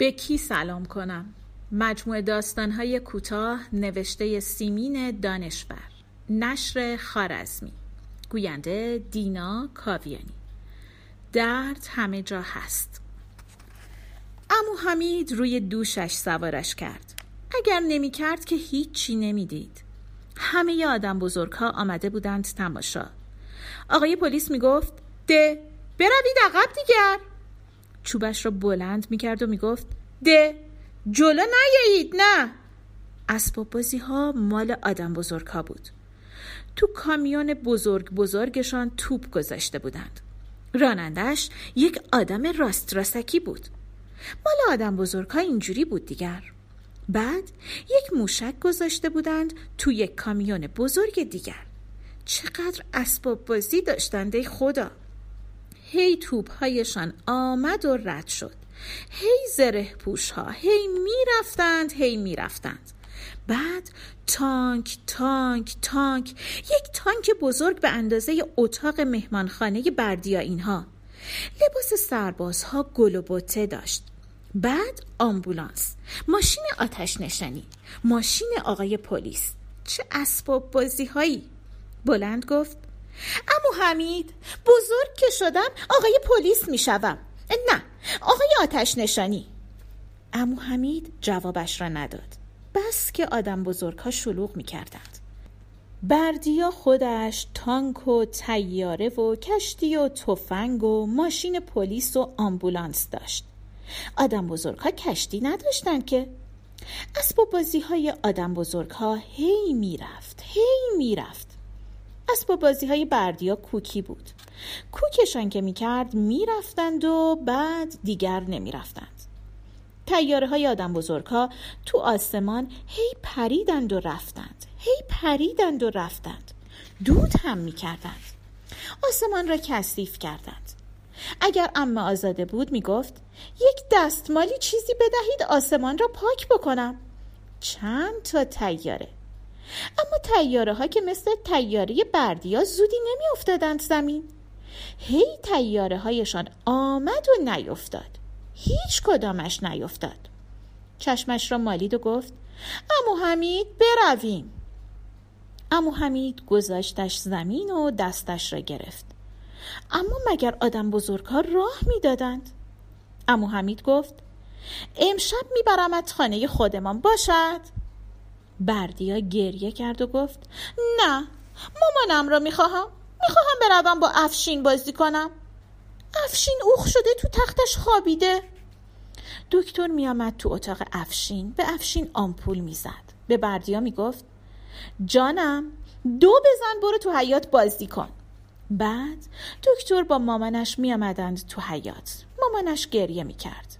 به کی سلام کنم؟ مجموعه داستانهای کوتاه نوشته سیمین دانشور. نشر خارزمی. گوینده دینا کاویانی. درد همه جا هست. امو حمید روی دوشش سوارش کرد. اگر نمی کرد که هیچی نمی‌دید. همه آدم بزرگ ها آمده بودند تماشا. آقای پلیس می گفت ده بروید عقب دیگر. چوبش را بلند می کرد و می گفت ده جلو نیایید نه. اسباب بازی ها مال آدم بزرگ ها بود. تو کامیون بزرگ بزرگشان توپ گذاشته بودند. رانندش یک آدم راست راستکی بود. مال آدم بزرگ ها اینجوری بود دیگر. بعد یک موشک گذاشته بودند تو یک کامیون بزرگ دیگر. چقدر اسباب بازی داشتند خدا! هی توپ هایشان آمد و رد شد. هی زره پوش هی می‌رفتند هی می‌رفتند. بعد تانک تانک تانک یک تانک بزرگ به اندازه اتاق مهمانخانه بردیا اینها. لباس سربازها گل و بوته داشت. بعد آمبولانس. ماشین آتش نشانی. ماشین آقای پلیس. چه اسباب بازی هایی بلند گفت. امو حمید بزرگ که شدم آقای پلیس می‌شوم. نه آقای آتش نشانی. امو حمید جوابش را نداد. بس که آدم بزرگ ها شلوغ می کردند. بردیا خودش تانک و تیاره و کشتی و تفنگ و ماشین پلیس و آمبولانس داشت. آدم بزرگ ها کشتی نداشتند که. اسباب بازی های آدم بزرگ ها هی می‌رفت هی می‌رفت. اسباب بازی های بردیا کوکی بود. کوکشان که می‌کرد می‌رفتند و بعد دیگر نمی‌رفتند. تیاره های آدم بزرگ ها تو آسمان هی پریدند و رفتند. هی پریدند و رفتند. دود هم می‌کردند. آسمان را کثیف کردند. اگر اما آزاده بود می‌گفت یک دستمالی چیزی بدهید آسمان را پاک بکنم. چند تا تیاره. اما تیاره ها که مثل تیاره بردیا زودی نمی افتادند زمین. هی تیاره هایشان آمد و نیفتاد. هیچ کدامش نیفتاد. چشمش را مالید و گفت امو حمید برویم. امو حمید گذاشتش زمین و دستش را گرفت. اما مگر آدم بزرگ ها راه می‌دادند؟ امو حمید گفت امشب میبرمت خانه خودمان باشد؟ بردیا گریه کرد و گفت نه مامانم را می‌خواهم. می‌خواهم بروم با افشین بازی کنم. افشین اوخ شده تو تختش خوابیده. دکتر میآمد تو اتاق افشین به افشین آمپول می‌زد. به بردیا می‌گفت جانم دو بزن برو تو حیات بازی کن. بعد دکتر با مامانش میآمدند تو حیات مامانش گریه می‌کرد.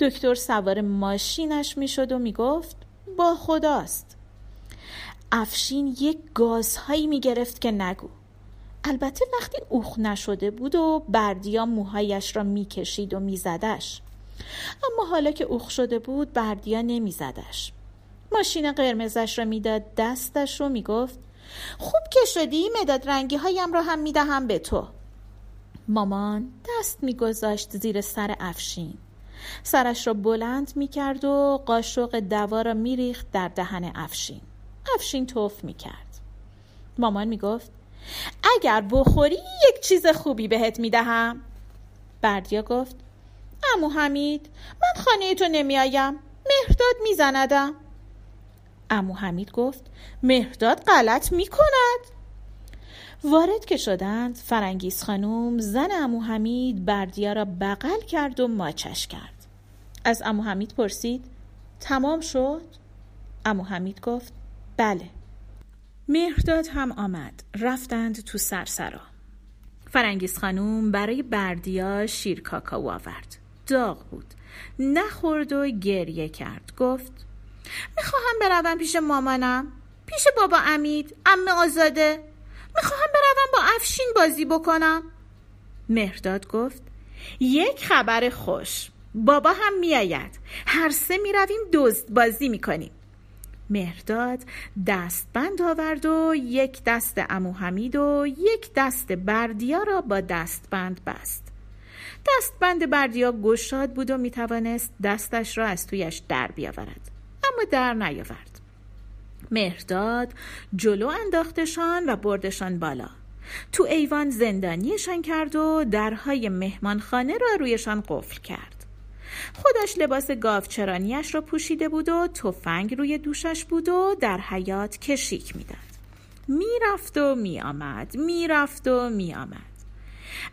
دکتر سوار ماشینش می‌شد و می‌گفت با خداست. افشین یک گازهایی می‌گرفت که نگو. البته وقتی اوخ نشده بود و بردیا موهایش را می‌کشید و میزدش. اما حالا که اوخ شده بود بردیا نمیزدش. ماشین قرمزش را می‌داد دستش رو می‌گفت خوب که شدی مداد رنگی هایم را هم می‌دهم به تو. مامان دست میگذاشت زیر سر افشین. سرش را بلند می‌کرد و قاشق دوا را میریخت در دهن افشین. افشین توف می‌کرد. مامان می‌گفت اگر بخوری یک چیز خوبی بهت می‌دهم. بردیا گفت امو حمید من خانه تو نمیایم مهرداد میزندم. امو حمید گفت مهرداد غلط می‌کند. وارد که شدند فرنگیز خانوم زن امو حمید بردیا را بغل کرد و ماچش کرد. از امو حمید پرسید تمام شد؟ امو حمید گفت بله. مهرداد هم آمد. رفتند تو سرسرا. فرنگیز خانوم برای بردیا شیر کاکاو آورد. داغ بود. نخورد و گریه کرد. گفت می‌خواهم بروم پیش مامانم. پیش بابا امید امه آزاده. می‌خواهم بروم با افشین بازی بکنم. مهرداد گفت یک خبر خوش. بابا هم میآید. هر سه می‌رویم دزد بازی می‌کنیم. مهرداد دستبند آورد و یک دست امو حمید و یک دست بردیا را با دستبند بست. دستبند بردیا گشاد بود و می‌توانست دستش را از تویش در بیاورد اما در نیاورد. مهرداد جلو انداختشان و بردشان بالا. تو ایوان زندانیشان کرد و درهای مهمانخانه را رویشان قفل کرد. خودش لباس گاوچرانیش را پوشیده بود و تفنگ روی دوشش بود و در حیات کشیک می‌داد. می‌رفت و میآمد می‌رفت و میآمد.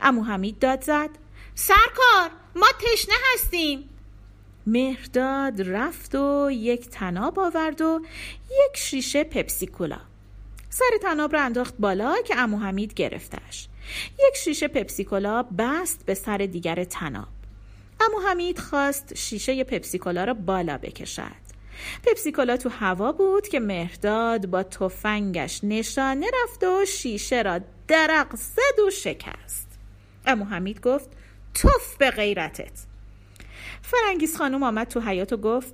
امو حمید داد زد سرکار ما تشنه هستیم. مهرداد رفت و یک تناب آورد و یک شیشه پپسی کولا. سر تناب را انداخت بالا که امو حمید گرفتش. یک شیشه پپسی کولا بست به سر دیگر تناب. امو حمید خواست شیشه پپسی کولا را بالا بکشد. پپسی کولا تو هوا بود که مهرداد با تفنگش نشانه رفت و شیشه را درق زد و شکست. امو حمید گفت توف به غیرتت. فرنگیز خانم آمد تو حیات و گفت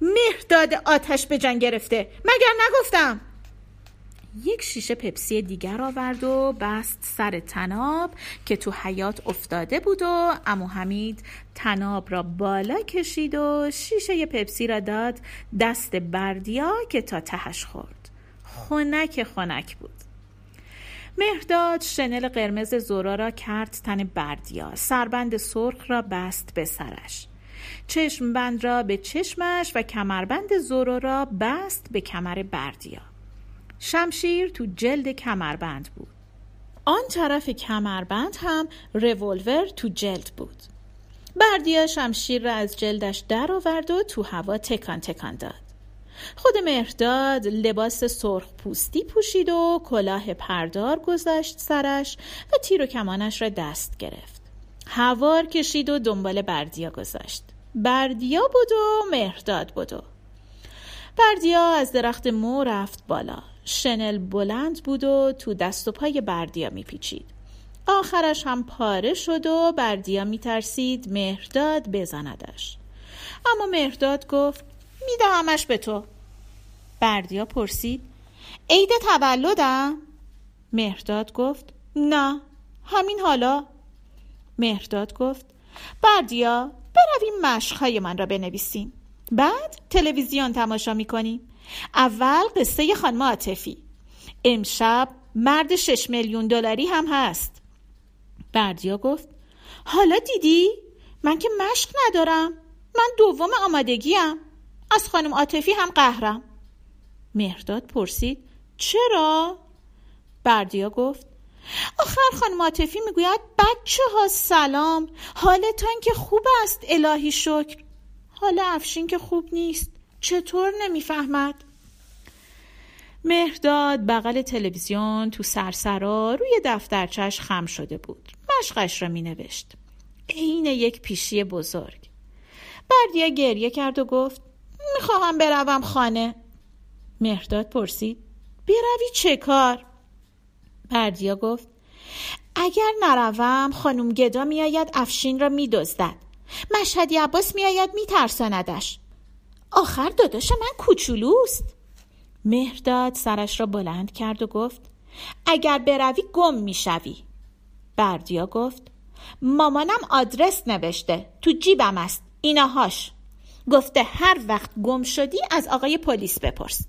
مهرداد آتش به جنگ گرفته مگر نگفتم؟ یک شیشه پپسی دیگر آورد و بست سر تناب که تو حیات افتاده بود و امو حمید تناب را بالا کشید و شیشه پپسی را داد دست بردیا که تا تهش خورد. خنک خنک بود. مهرداد شنل قرمز زورا را کرد تن بردیا. سربند سرخ را بست به سرش. چشم بند را به چشمش و کمربند زورا را بست به کمر بردیا. شمشیر تو جلد کمربند بود. آن طرف کمربند هم رولور تو جلد بود. بردیا شمشیر را از جلدش در آورد و تو هوا تکان تکان داد. خود مهرداد لباس سرخ پوستی پوشید و کلاه پردار گذاشت سرش و تیر و کمانش را دست گرفت. هوار کشید و دنبال بردیا گذاشت. بردیا بود و مهرداد بود بردیا از درخت مو رفت بالا. شنل بلند بود و تو دست و پای بردیا میپیچید. آخرش هم پاره شد و بردیا میترسید مهرداد بزندش. اما مهرداد گفت میدهمش به تو. بردیا پرسید عید تولدم؟ مهرداد گفت نه همین حالا. مهرداد گفت بردیا برویم مشقهای من را بنویسیم. بعد تلویزیون تماشا می‌کنیم. اول قصه خانم عاطفی. امشب مرد شش میلیون دلاری هم هست. بردیا گفت حالا دیدی؟ من که مشق ندارم. من دوم آمادگیم. از خانم عاطفی هم قهرم. مهرداد پرسید چرا؟ بردیا گفت آخر خانم عاطفی می‌گوید بچه ها سلام. حالتان که خوب است الهی شکر. حال افشین که خوب نیست. چطور نمی‌فهمد؟ مهرداد بغل تلویزیون تو سرسرا روی دفترچش خم شده بود. مشقش را می نوشت عین یک پیشی بزرگ. بردیا گریه کرد و گفت می‌خواهم بروم خانه. مهرداد پرسید بروی چه کار؟ بردیا گفت اگر نروم خانم گدا میآید افشین را میدزدد. مشهدی عباس میآید میترساندش. آخر داداش من کوچولوست. مهرداد سرش را بلند کرد و گفت اگر بروی گم می‌شوی. بردیا گفت مامانم آدرس نوشته تو جیبم است. ایناهاش گفته هر وقت گم شدی از آقای پلیس بپرس.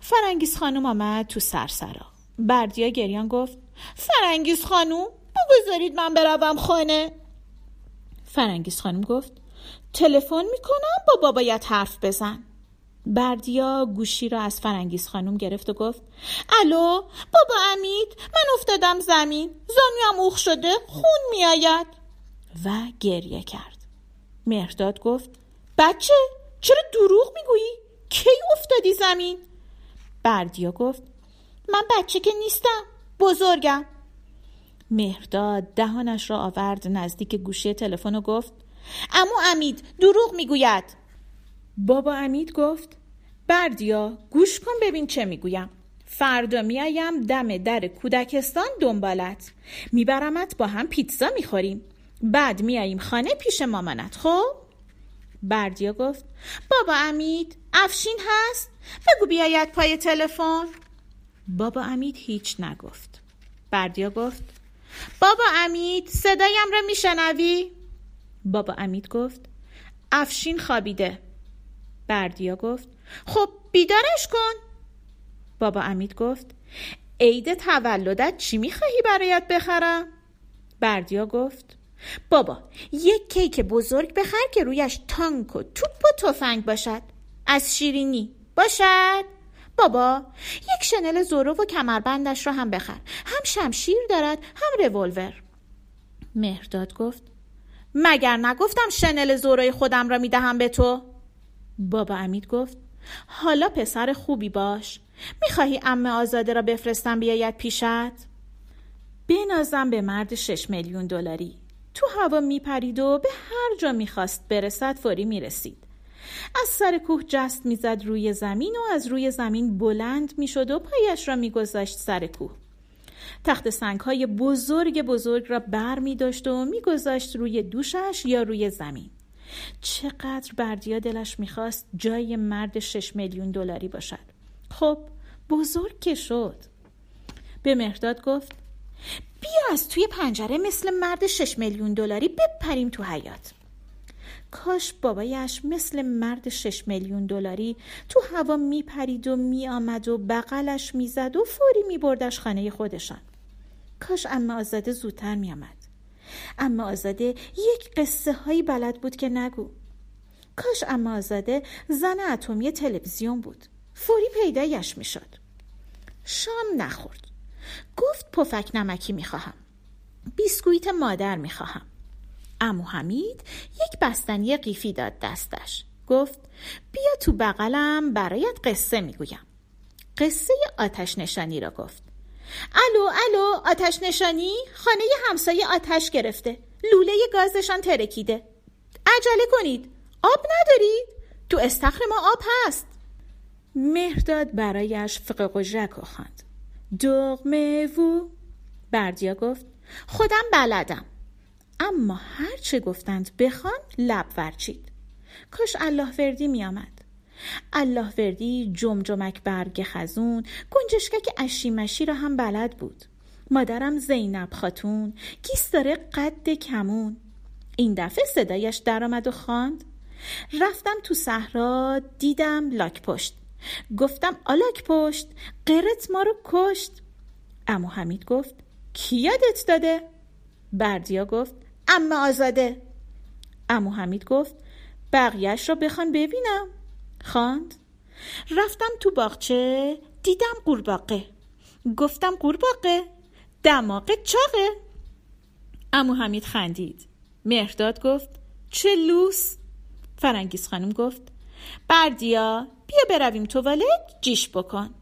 فرنگیز خانم آمد تو سرسرا. بردیا گریان گفت فرنگیز خانم بگذارید من بروم خانه. فرنگیز خانم گفت تلفن می‌کنم با بابایت حرف بزن. بردیا گوشی را از فرنگیز خانم گرفت و گفت الو بابا امید من افتادم زمین. زانویم اوخ شده خون میآید. و گریه کرد. مهرداد گفت بچه چرا دروغ می‌گویی؟ کی افتادی زمین؟ بردیا گفت من بچه که نیستم بزرگم. مهرداد دهانش را آورد نزدیک گوشی تلفن و گفت امو امید دروغ می‌گوید. بابا امید گفت بردیا گوش کن ببین چه می‌گویم. فردا میایم دم در کودکستان دنبالت. میبرمت با هم پیتزا می‌خوریم. بعد میاییم خانه پیش مامانت خب؟ بردیا گفت بابا امید افشین هست؟ بگو بیاید پای تلفن. بابا امید هیچ نگفت. بردیا گفت بابا امید صدایم را میشنوی؟ بابا امید گفت افشین خوابیده. بردیا گفت خب بیدارش کن. بابا امید گفت عید تولدت چی می‌خواهی برایت بخرم؟ بردیا گفت بابا یک کیک بزرگ بخر که رویش تانک و توپ و تفنگ باشد. از شیرینی باشد؟ بابا یک شنل زورو و کمربندش را هم بخر. هم شمشیر دارد هم رولور. مهرداد گفت مگر نگفتم شنل زوروی خودم را می‌دهم به تو؟ بابا امید گفت حالا پسر خوبی باش. می‌خواهی ام آزاده را بفرستم بیاید پیشت؟ بنازم به مرد شش میلیون دلاری. تو هوا میپرید و به هر جا می‌خواست برسد فوری می‌رسید. از سر کوه جست می‌زد روی زمین و از روی زمین بلند می‌شد و پایش را میگذاشت سر کوه. تخت سنگ های بزرگ بزرگ را بر می داشت و میگذاشت روی دوشش یا روی زمین. چقدر بردیا دلش می‌خواست جای مرد شش میلیون دلاری باشد. خب بزرگ که شد. به مهرداد گفت بیا از توی پنجره مثل مرد شش میلیون دلاری بپریم تو حیات کاش بابایش مثل مرد شش میلیون دلاری تو هوا میپرید و میآمد و بغلش می‌زد و فوری میبردش خانه خودشان. کاش اما آزاده زودتر میآمد. اما آزاده یک قصه هایی بلد بود که نگو. کاش اما آزاده زن اتمی تلویزیون بود. فوری پیدایش می‌شد. شام نخورد. گفت پفک نمکی می‌خواهم. بیسکویت مادر می‌خواهم. امو حمید یک بستنی قیفی داد دستش. گفت بیا تو بغلم برایت قصه می‌گویم. قصه آتش نشانی را گفت. الو الو آتش نشانی؟ خانه همسایه آتش گرفته. لوله گازشان ترکیده. عجله کنید. آب ندارید تو استخر ما آب هست. مهرداد برایش فقه قجرک خواند دغمه وو بردیا گفت. خودم بلدم. اما هر چه گفتند بخوان لب ورچید. کاش الله وردی می آمد. الله وردی جمجمک برگ خزون گنجشکک اشیمشی را هم بلد بود. مادرم زینب خاتون گیس داره قد کمون. این دفعه صدایش درآمد و خواند. رفتم تو صحرا دیدم لاک پشت گفتم آلاک پشت قرت ما رو کشت. امو حمید گفت کی یادت داده؟ بردیا گفت اما آزاده. امو حمید گفت بقیهش را بخوان ببینم. خواند. رفتم تو باغچه دیدم قورباغه. گفتم قورباغه دماغ چاقه. امو حمید خندید. مهرداد گفت چه لوس. فرنگیز خانم گفت بردیا بیا برویم توالت جیش بکن.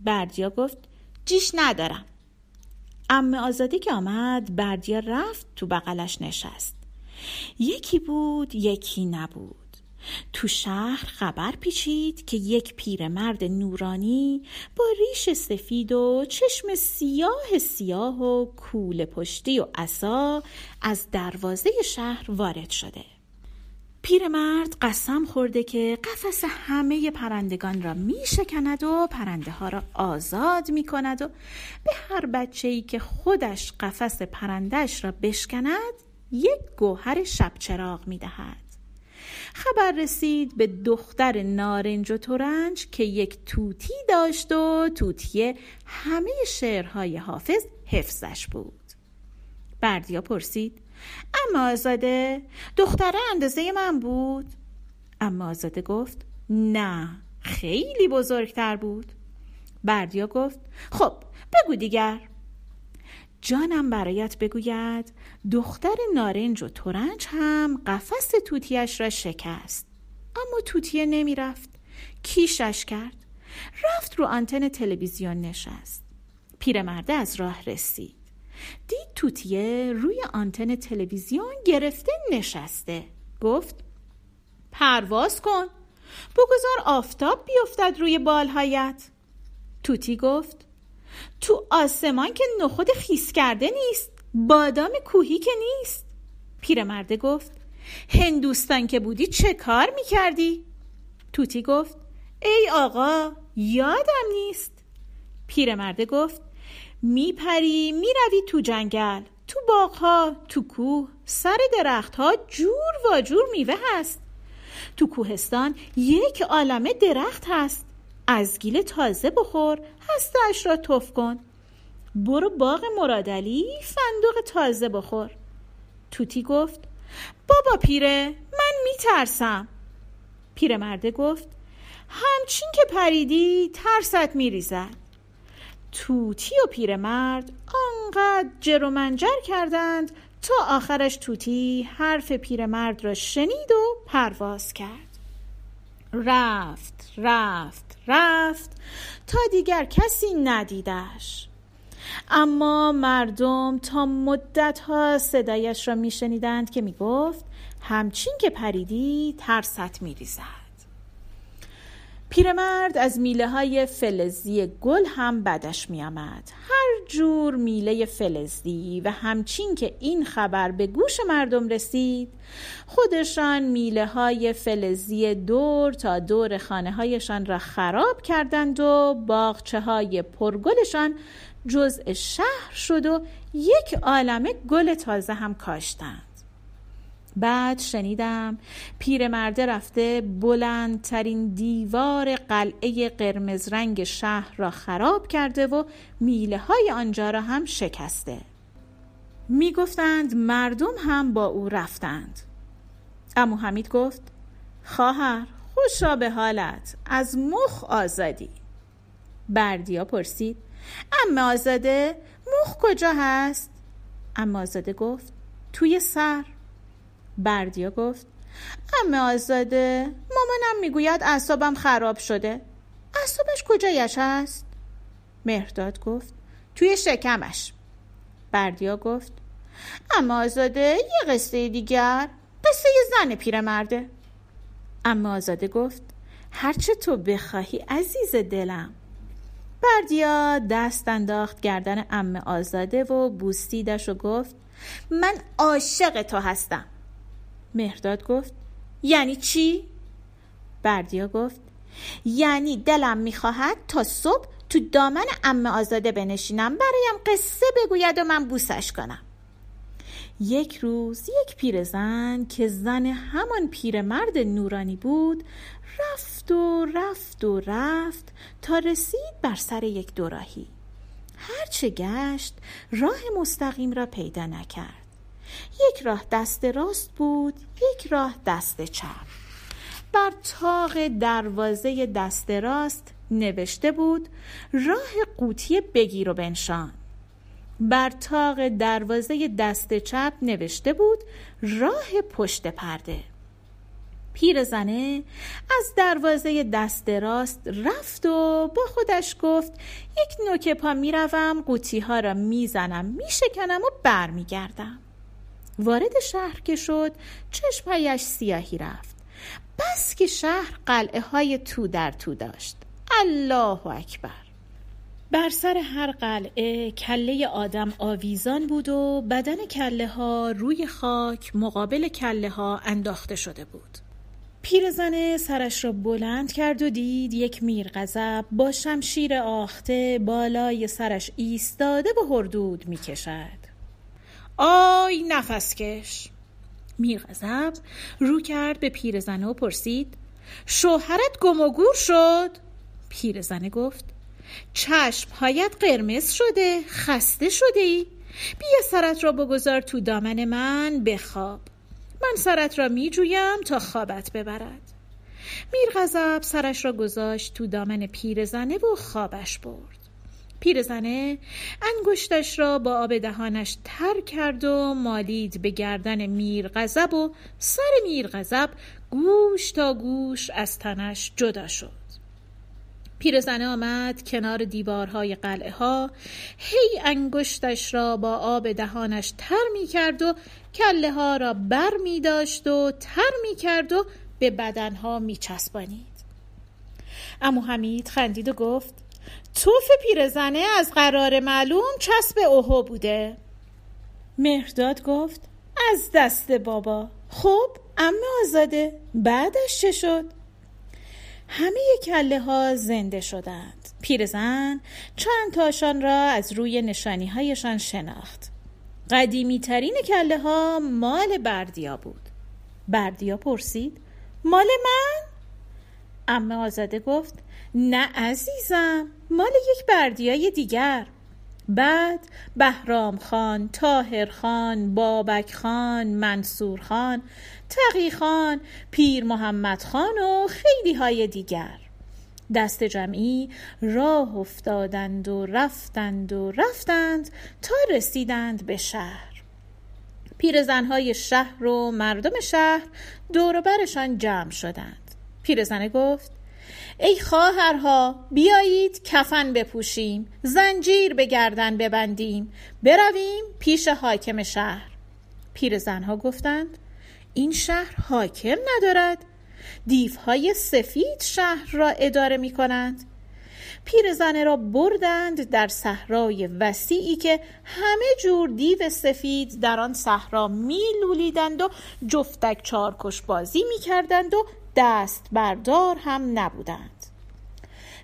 بردیا گفت جیش ندارم. ام آزادی که آمد بردیا رفت تو بغلش نشست. یکی بود یکی نبود. تو شهر خبر پیچید که یک پیرمرد نورانی با ریش سفید و چشم سیاه سیاه و کول پشتی و عصا از دروازه شهر وارد شده. پیرمرد قسم خورده که قفس همه پرندگان را می شکند و پرنده ها را آزاد می کند و به هر بچه ای که خودش قفس پرندش را بشکند یک گوهر شب چراغ می دهد. خبر رسید به دختر نارنج و تورنج که یک توتی داشت و توتی همه شعرهای حافظ حفظش بود. بردیا پرسید اما آزاده دختره اندازه من بود. اما آزاده گفت نه خیلی بزرگتر بود. بردیا گفت خب بگو دیگر. جانم برایت بگوید دختر نارنج و تورنج هم قفس توتیش را شکست. اما توتیه نمی رفت کیشش کرد. رفت رو آنتن تلویزیون نشست. پیرمرده از راه رسید. دید توتیه روی آنتن تلویزیون گرفته نشسته. گفت پرواز کن. بگذار آفتاب بیفتد روی بالهایت. توتی گفت تو آسمان که نخود خیس کرده نیست بادام کوهی که نیست. پیرمرده گفت هندوستان که بودی چه کار می‌کردی؟ توتی گفت ای آقا یادم نیست. پیرمرده گفت میپری می‌روی تو جنگل تو باغها تو کوه سر درختها جور و جور میوه هست. تو کوهستان یک عالمه درخت هست. از گیل تازه بخور هستش را تف کن. برو باغ مرادلی فندق تازه بخور. توتی گفت بابا پیره من میترسم. پیرمرده گفت همچین که پریدی ترست میریزد. توتی و پیرمرد آنقدر جر و منجر کردند تا آخرش توتی حرف پیرمرد را شنید و پرواز کرد. رفت رفت رفت تا دیگر کسی ندیدش. اما مردم تا مدت ها صدایش را میشنیدند که می‌گفت همچین که پریدی ترست میریزد. پیرمرد از میله های فلزی گل هم بدش میآمد. هر جور میله فلزی و همچین که این خبر به گوش مردم رسید خودشان میله های فلزی دور تا دور خانه هایشان را خراب کردند و باغچه های پرگلشان جزء شهر شد و یک عالمه گل تازه هم کاشتند. بعد شنیدم پیرمرده رفته بلندترین دیوار قلعه قرمز رنگ شهر را خراب کرده و میله های آنجا را هم شکسته. می گفتند مردم هم با او رفتند. امو حمید گفت خواهر خوشا به حالت از مخ آزادی. بردیا پرسید اما آزاده مخ کجا هست؟ اما آزاده گفت توی سر. بردیا گفت امه آزاده مامانم می‌گوید اعصابم خراب شده. اعصابش کجایش هست مهرداد گفت توی شکمش. بردیا گفت اما آزاده یه قصه دیگر قصه زن پیرمرده. اما آزاده گفت هرچه تو بخواهی عزیز دلم. بردیا دست انداخت گردن ام آزاده و بوستیدش و گفت من عاشق تو هستم. مهرداد گفت یعنی چی؟ بردیا گفت یعنی دلم می‌خواهد تا صبح تو دامن ام آزاده بنشینم برایم قصه بگوید و من بوسش کنم. یک روز یک پیرزن که زن همان پیرمرد نورانی بود رفت و رفت و رفت تا رسید بر سر یک دوراهی. هرچه گشت راه مستقیم را پیدا نکرد. یک راه دست راست بود یک راه دست چپ. بر تاق دروازه دست راست نوشته بود راه قوطی بگیر و بنشان. بر تاق دروازه دست چپ نوشته بود راه پشت پرده. پیرزنه از دروازه دست راست رفت و با خودش گفت یک نوک پا می‌روم قوطی ها را می‌زنم میشکنم و برمیگردم. وارد شهر که شد چشمهایش سیاهی رفت. بس که شهر قلعه های تو در تو داشت. الله اکبر. بر سر هر قلعه کله آدم آویزان بود و بدن کله ها روی خاک مقابل کله ها انداخته شده بود. پیرزنه سرش را بلند کرد و دید یک میرغضب با شمشیر آخته بالای سرش ایستاده و هردود می‌کشد. آی نفس کش. میرغضب رو کرد به پیرزنه و پرسید شوهرت گم و گور شد؟ پیرزنه گفت چشمهایت قرمز شده خسته شده ای؟ بیا سرت را بگذار تو دامن من بخواب. من سرت را می جویم تا خوابت ببرد. میرغضب سرش را گذاشت تو دامن پیرزنه و خوابش برد. پیرزنه انگشتش را با آب دهانش تر کرد و مالید به گردن میرغضب و سر میرغضب گوش تا گوش از تنش جدا شد. پیرزنه آمد کنار دیوارهای قلعه ها هی انگشتش را با آب دهانش تر می کرد و کله ها را بر می داشت و تر می کرد و به بدنها می چسبانید امو حمید خندید و گفت توف پیرزنه از قرار معلوم چسب اوهو بوده. مهرداد گفت از دست بابا. خب اما آزاده بعدش چه شد؟ همه کله ها زنده شدند. پیرزن چند تاشان را از روی نشانی هایشان شناخت. قدیمی ترین کله ها مال بردیا بود. بردیا پرسید مال من؟ امه آزاده گفت نه عزیزم مال یک بردیای دیگر. بعد بهرام خان، تاهر خان، بابک خان، منصور خان، تقی خان، پیر محمد خان و خیلی های دیگر. دست جمعی راه افتادند و رفتند و رفتند تا رسیدند به شهر. پیرزنهای شهر و مردم شهر دور برشان جمع شدند. پیرزنه گفت ای خواهرها بیایید کفن بپوشیم زنجیر به گردن ببندیم برویم پیش حاکم شهر. پیرزنها گفتند این شهر حاکم ندارد دیوهای سفید شهر را اداره می کنند. پیرزنه را بردند در صحرای وسیعی که همه جور دیو سفید در آن صحرا میلولیدند و جفتک چارکش بازی می‌کردند و دست بردار هم نبودند.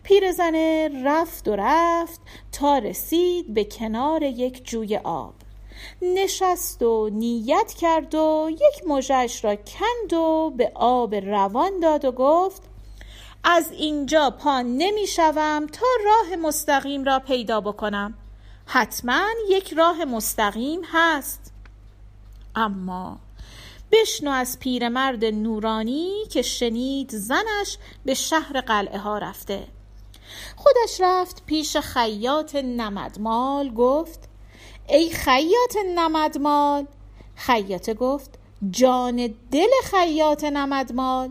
پیرزنه رفت و رفت تا رسید به کنار یک جوی آب. نشست و نیت کرد و یک مژش را کند و به آب روان داد و گفت از اینجا پا نمی شوم تا راه مستقیم را پیدا بکنم. حتما یک راه مستقیم هست. اما بشنو از پیرمرد نورانی که شنید زنش به شهر قلعه ها رفته. خودش رفت پیش خیاط نمدمال گفت ای خیاط نمدمال. خیاطه گفت جان دل خیاط نمدمال.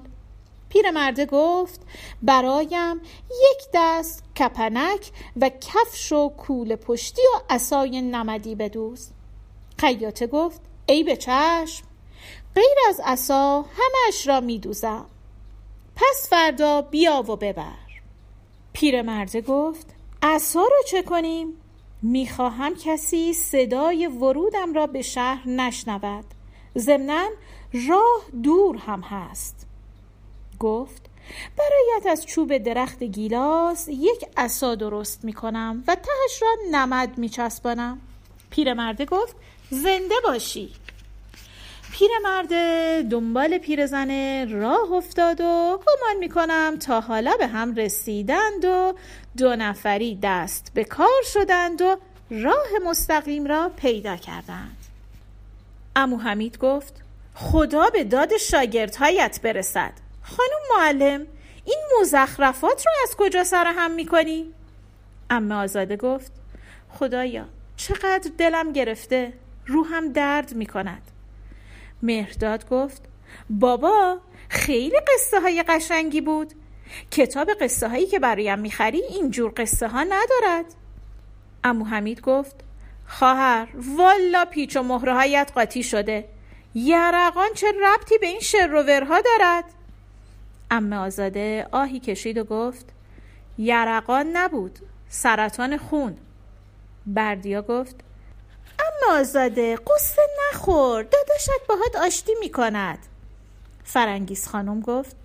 پیرمرده گفت برایم یک دست کپنک و کفش و کول پشتی و عصای نمدی بدوز. خیاطه گفت ای به چشم. غیر از عصا همش را میدوزم. پس فردا بیا و ببر. پیرمرده گفت عصا را چه کنیم؟ می‌خواهم کسی صدای ورودم را به شهر نشنود. ضمنا راه دور هم هست. گفت برایت از چوب درخت گیلاس یک عصا درست می‌کنم و تهش را نمد میچسبانم. پیرمرده گفت زنده باشی. پیرمرد دنبال پیرزنه راه افتاد و گمان می‌کنم تا حالا به هم رسیدند و دو نفری دست به کار شدند و راه مستقیم را پیدا کردند. امو حمید گفت خدا به داد شاگردهایت برسد. خانم معلم این مزخرفات رو از کجا سر هم می‌کنی؟ اما آزاده گفت خدایا چقدر دلم گرفته روحم درد می‌کند. مهرداد گفت بابا خیلی قصه های قشنگی بود. کتاب قصه هایی که برایم می‌خری اینجور قصه ها ندارد. امو حمید گفت خواهر والا پیچ و مهره هایت قاطی شده. یرقان چه ربطی به این شروورها دارد؟ امه آزاده آهی کشید و گفت یرقان نبود سرطان خون. بردیا گفت اما آزاده قصه نخور. داداشت باهات آشتی می‌کند. فرنگیز خانم گفت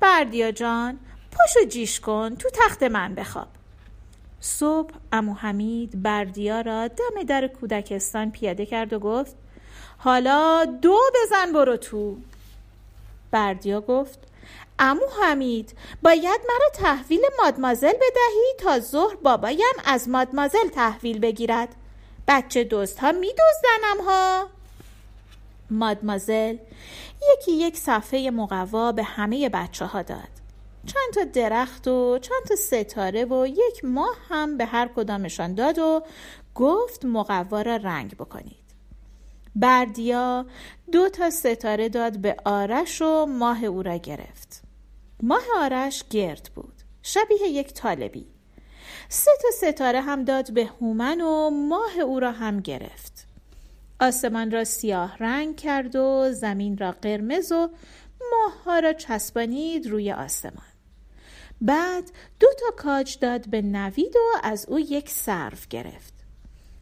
بردیا جان پاشو جیش کن تو تخت من بخواب. صبح امو حمید بردیا را دم در کودکستان پیاده کرد و گفت حالا دو بزن برو تو. بردیا گفت امو حمید باید مرا تحویل مادمازل بدهی تا ظهر بابایم از مادمازل تحویل بگیرد. بچه دوست ها می دوزدنم ها. مادمازل یکی یک صفحه مقوا به همه بچه ها داد. چند تا درخت و چند تا ستاره و یک ماه هم به هر کدامشان داد و گفت مقوا را رنگ بکنید. بردیا دو تا ستاره داد به آرش و ماه او را گرفت. ماه آرش گرد بود. شبیه یک طالبی. سه تا ستاره هم داد به هومن و ماه او را هم گرفت. آسمان را سیاه رنگ کرد و زمین را قرمز و ماه ها را چسبانید روی آسمان. بعد دو تا کاج داد به نوید و از او یک صرف گرفت.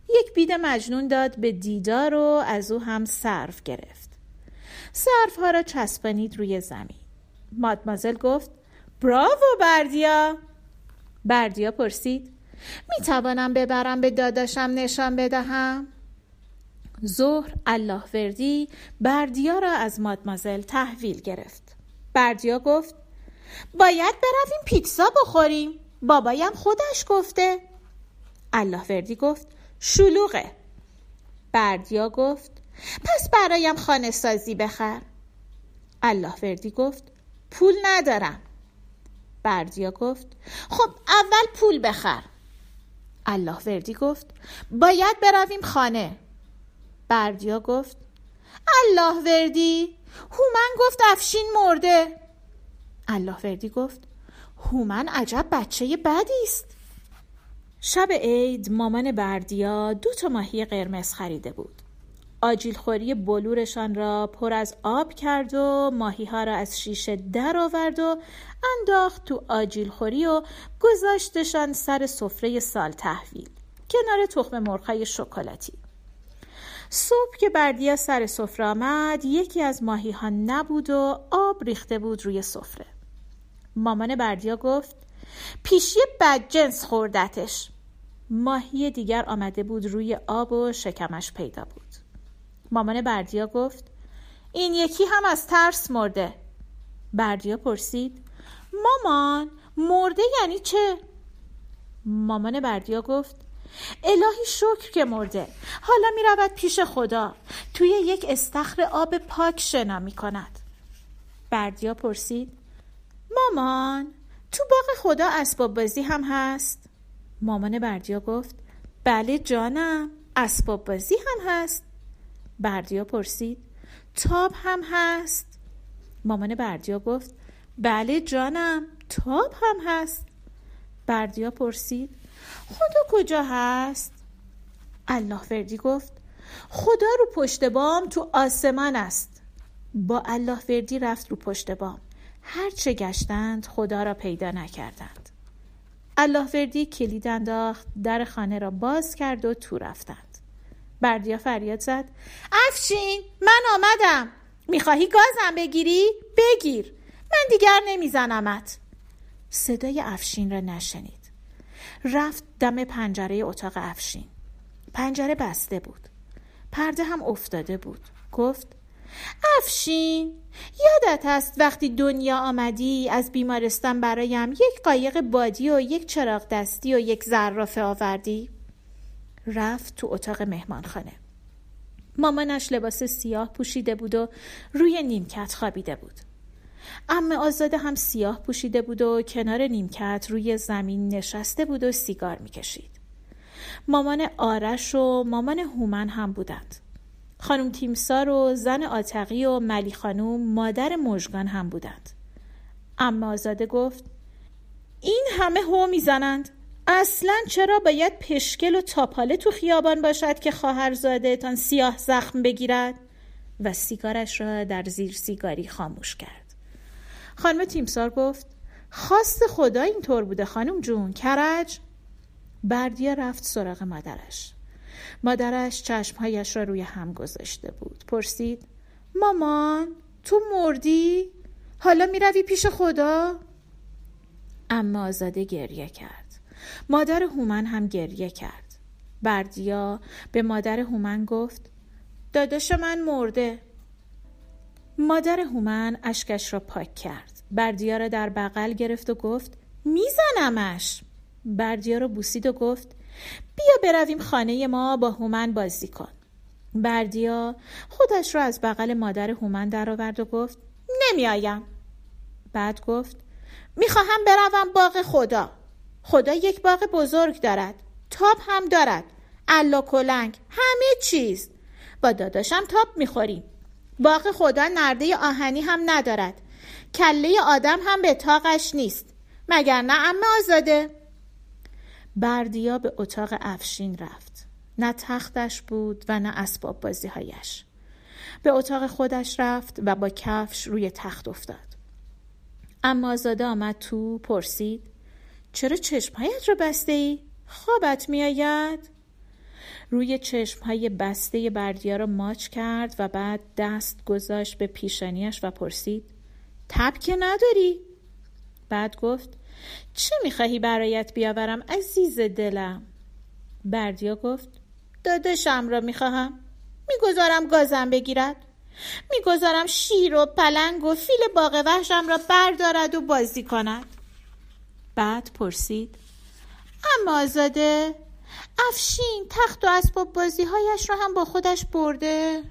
یک بید مجنون داد به دیدار و از او هم صرف گرفت. صرف ها را چسبانید روی زمین. مادمازل گفت براو بردیا! بردیا پرسید می توانم ببرم به داداشم نشان بدهم؟ ظهر الله وردی بردیا را از مادمازل تحویل گرفت. بردیا گفت باید برویم پیتزا بخوریم. بابایم خودش گفته. الله وردی گفت شلوغه. بردیا گفت پس برایم خانه سازی بخر. الله وردی گفت پول ندارم. بردیا گفت خب اول پول بخر. الله وردی گفت باید برویم خانه. بردیا گفت الله وردی هومن گفت افشین مرده. الله وردی گفت هومن عجب بچه بدی است. شب عید مامان بردیا دو تا ماهی قرمز خریده بود. آجیل خوری بلورشان را پر از آب کرد و ماهی ها را از شیشه در آورد و انداخت تو آجیل خوری و گذاشتشان سر سفره سال تحویل کنار تخم مرغهای شکلاتی. صبح که بردیا سر سفره آمد یکی از ماهی ها نبود و آب ریخته بود روی سفره. مامان بردیا گفت پیشی بدجنس خوردتش. ماهی دیگر آمده بود روی آب و شکمش پیدا بود. مامان بردیا گفت این یکی هم از ترس مرده. بردیا پرسید مامان مرده یعنی چه؟ مامان بردیا گفت الهی شکر که مرده. حالا می رود پیش خدا. توی یک استخر آب پاک شنا می کند. بردیا پرسید مامان تو باغ خدا اسباب بازی هم هست؟ مامان بردیا گفت بله جانم اسباب بازی هم هست. بردیا پرسید. تاب هم هست. مامان بردیا گفت بله جانم تاب هم هست. بردیا پرسید خدا کجا هست؟ الله وردی گفت خدا رو پشت بام تو آسمان است. با الله وردی رفت رو پشت بام. هرچه گشتند خدا را پیدا نکردند. الله وردی کلید انداخت در خانه را باز کرد و تو رفتند. بردیا فریاد زد. افشین من آمدم. می‌خواهی گازم بگیری؟ بگیر. من دیگر نمیزنمت. صدای افشین را نشنید. رفت دم پنجره اتاق افشین. پنجره بسته بود. پرده هم افتاده بود. گفت افشین یادت است وقتی دنیا آمدی از بیمارستان برایم یک قایق بادی و یک چراغ دستی و یک زرافه آوردی؟ رفت تو اتاق مهمانخانه. مامانش لباس سیاه پوشیده بود و روی نیمکت خوابیده بود. اما آزاده هم سیاه پوشیده بود و کنار نیمکت روی زمین نشسته بود و سیگار می‌کشید. مامان آرش و مامان هومن هم بودند. خانم تیمسار و زن آتقی و ملی خانوم مادر مژگان هم بودند. اما آزاده گفت این همه هو می‌زنند؟ اصلا چرا باید پشکل و تاپاله تو خیابان باشد که خواهرزاده تان سیاه زخم بگیرد؟ و سیگارش را در زیر سیگاری خاموش کرد. خانم تیمسار گفت خواست خدا اینطور بوده خانم جون کرج؟ بردیا رفت سراغ مادرش. مادرش چشمهایش را روی هم گذاشته بود. پرسید مامان تو مردی؟ حالا می‌روی پیش خدا؟ اما آزاده گریه کرد. مادر هومن هم گریه کرد. بردیا به مادر هومن گفت داداش من مرده. مادر هومن اشکش را پاک کرد. بردیا را در بغل گرفت و گفت میزنمش. بردیا را بوسید و گفت بیا برویم خانه ما با هومن بازی کن. بردیا خودش را از بغل مادر هومن درآورد و گفت نمیآیم. بعد گفت می‌خواهم بروم باغ خدا. خدا یک باغ بزرگ دارد. تاب هم دارد. الا کلنگ. همه چیز. با داداشم تاب می‌خوریم. باغ خدا نرده آهنی هم ندارد. کله آدم هم به تاقش نیست. مگر نه اما آزاده؟ بردیا به اتاق افشین رفت. نه تختش بود و نه اسباب بازیهایش. به اتاق خودش رفت و با کفش روی تخت افتاد. اما آزاده آمد تو پرسید چرا چشمهایت را بسته ای؟ خوابت می آید؟ روی چشمهای بسته بردیا را ماچ کرد و بعد دست گذاشت به پیشانیش و پرسید تب که نداری؟ بعد گفت چه می‌خواهی برایت بیاورم عزیز دلم بردیا گفت داداشم را می‌خواهم می‌گذارم گازم بگیرد می‌گذارم شیر و پلنگ و فیل باغ وحشم را بردارد و بازی کند بعد پرسید. اما آزاده افشین تخت و اسباب بازی هایش را هم با خودش برده؟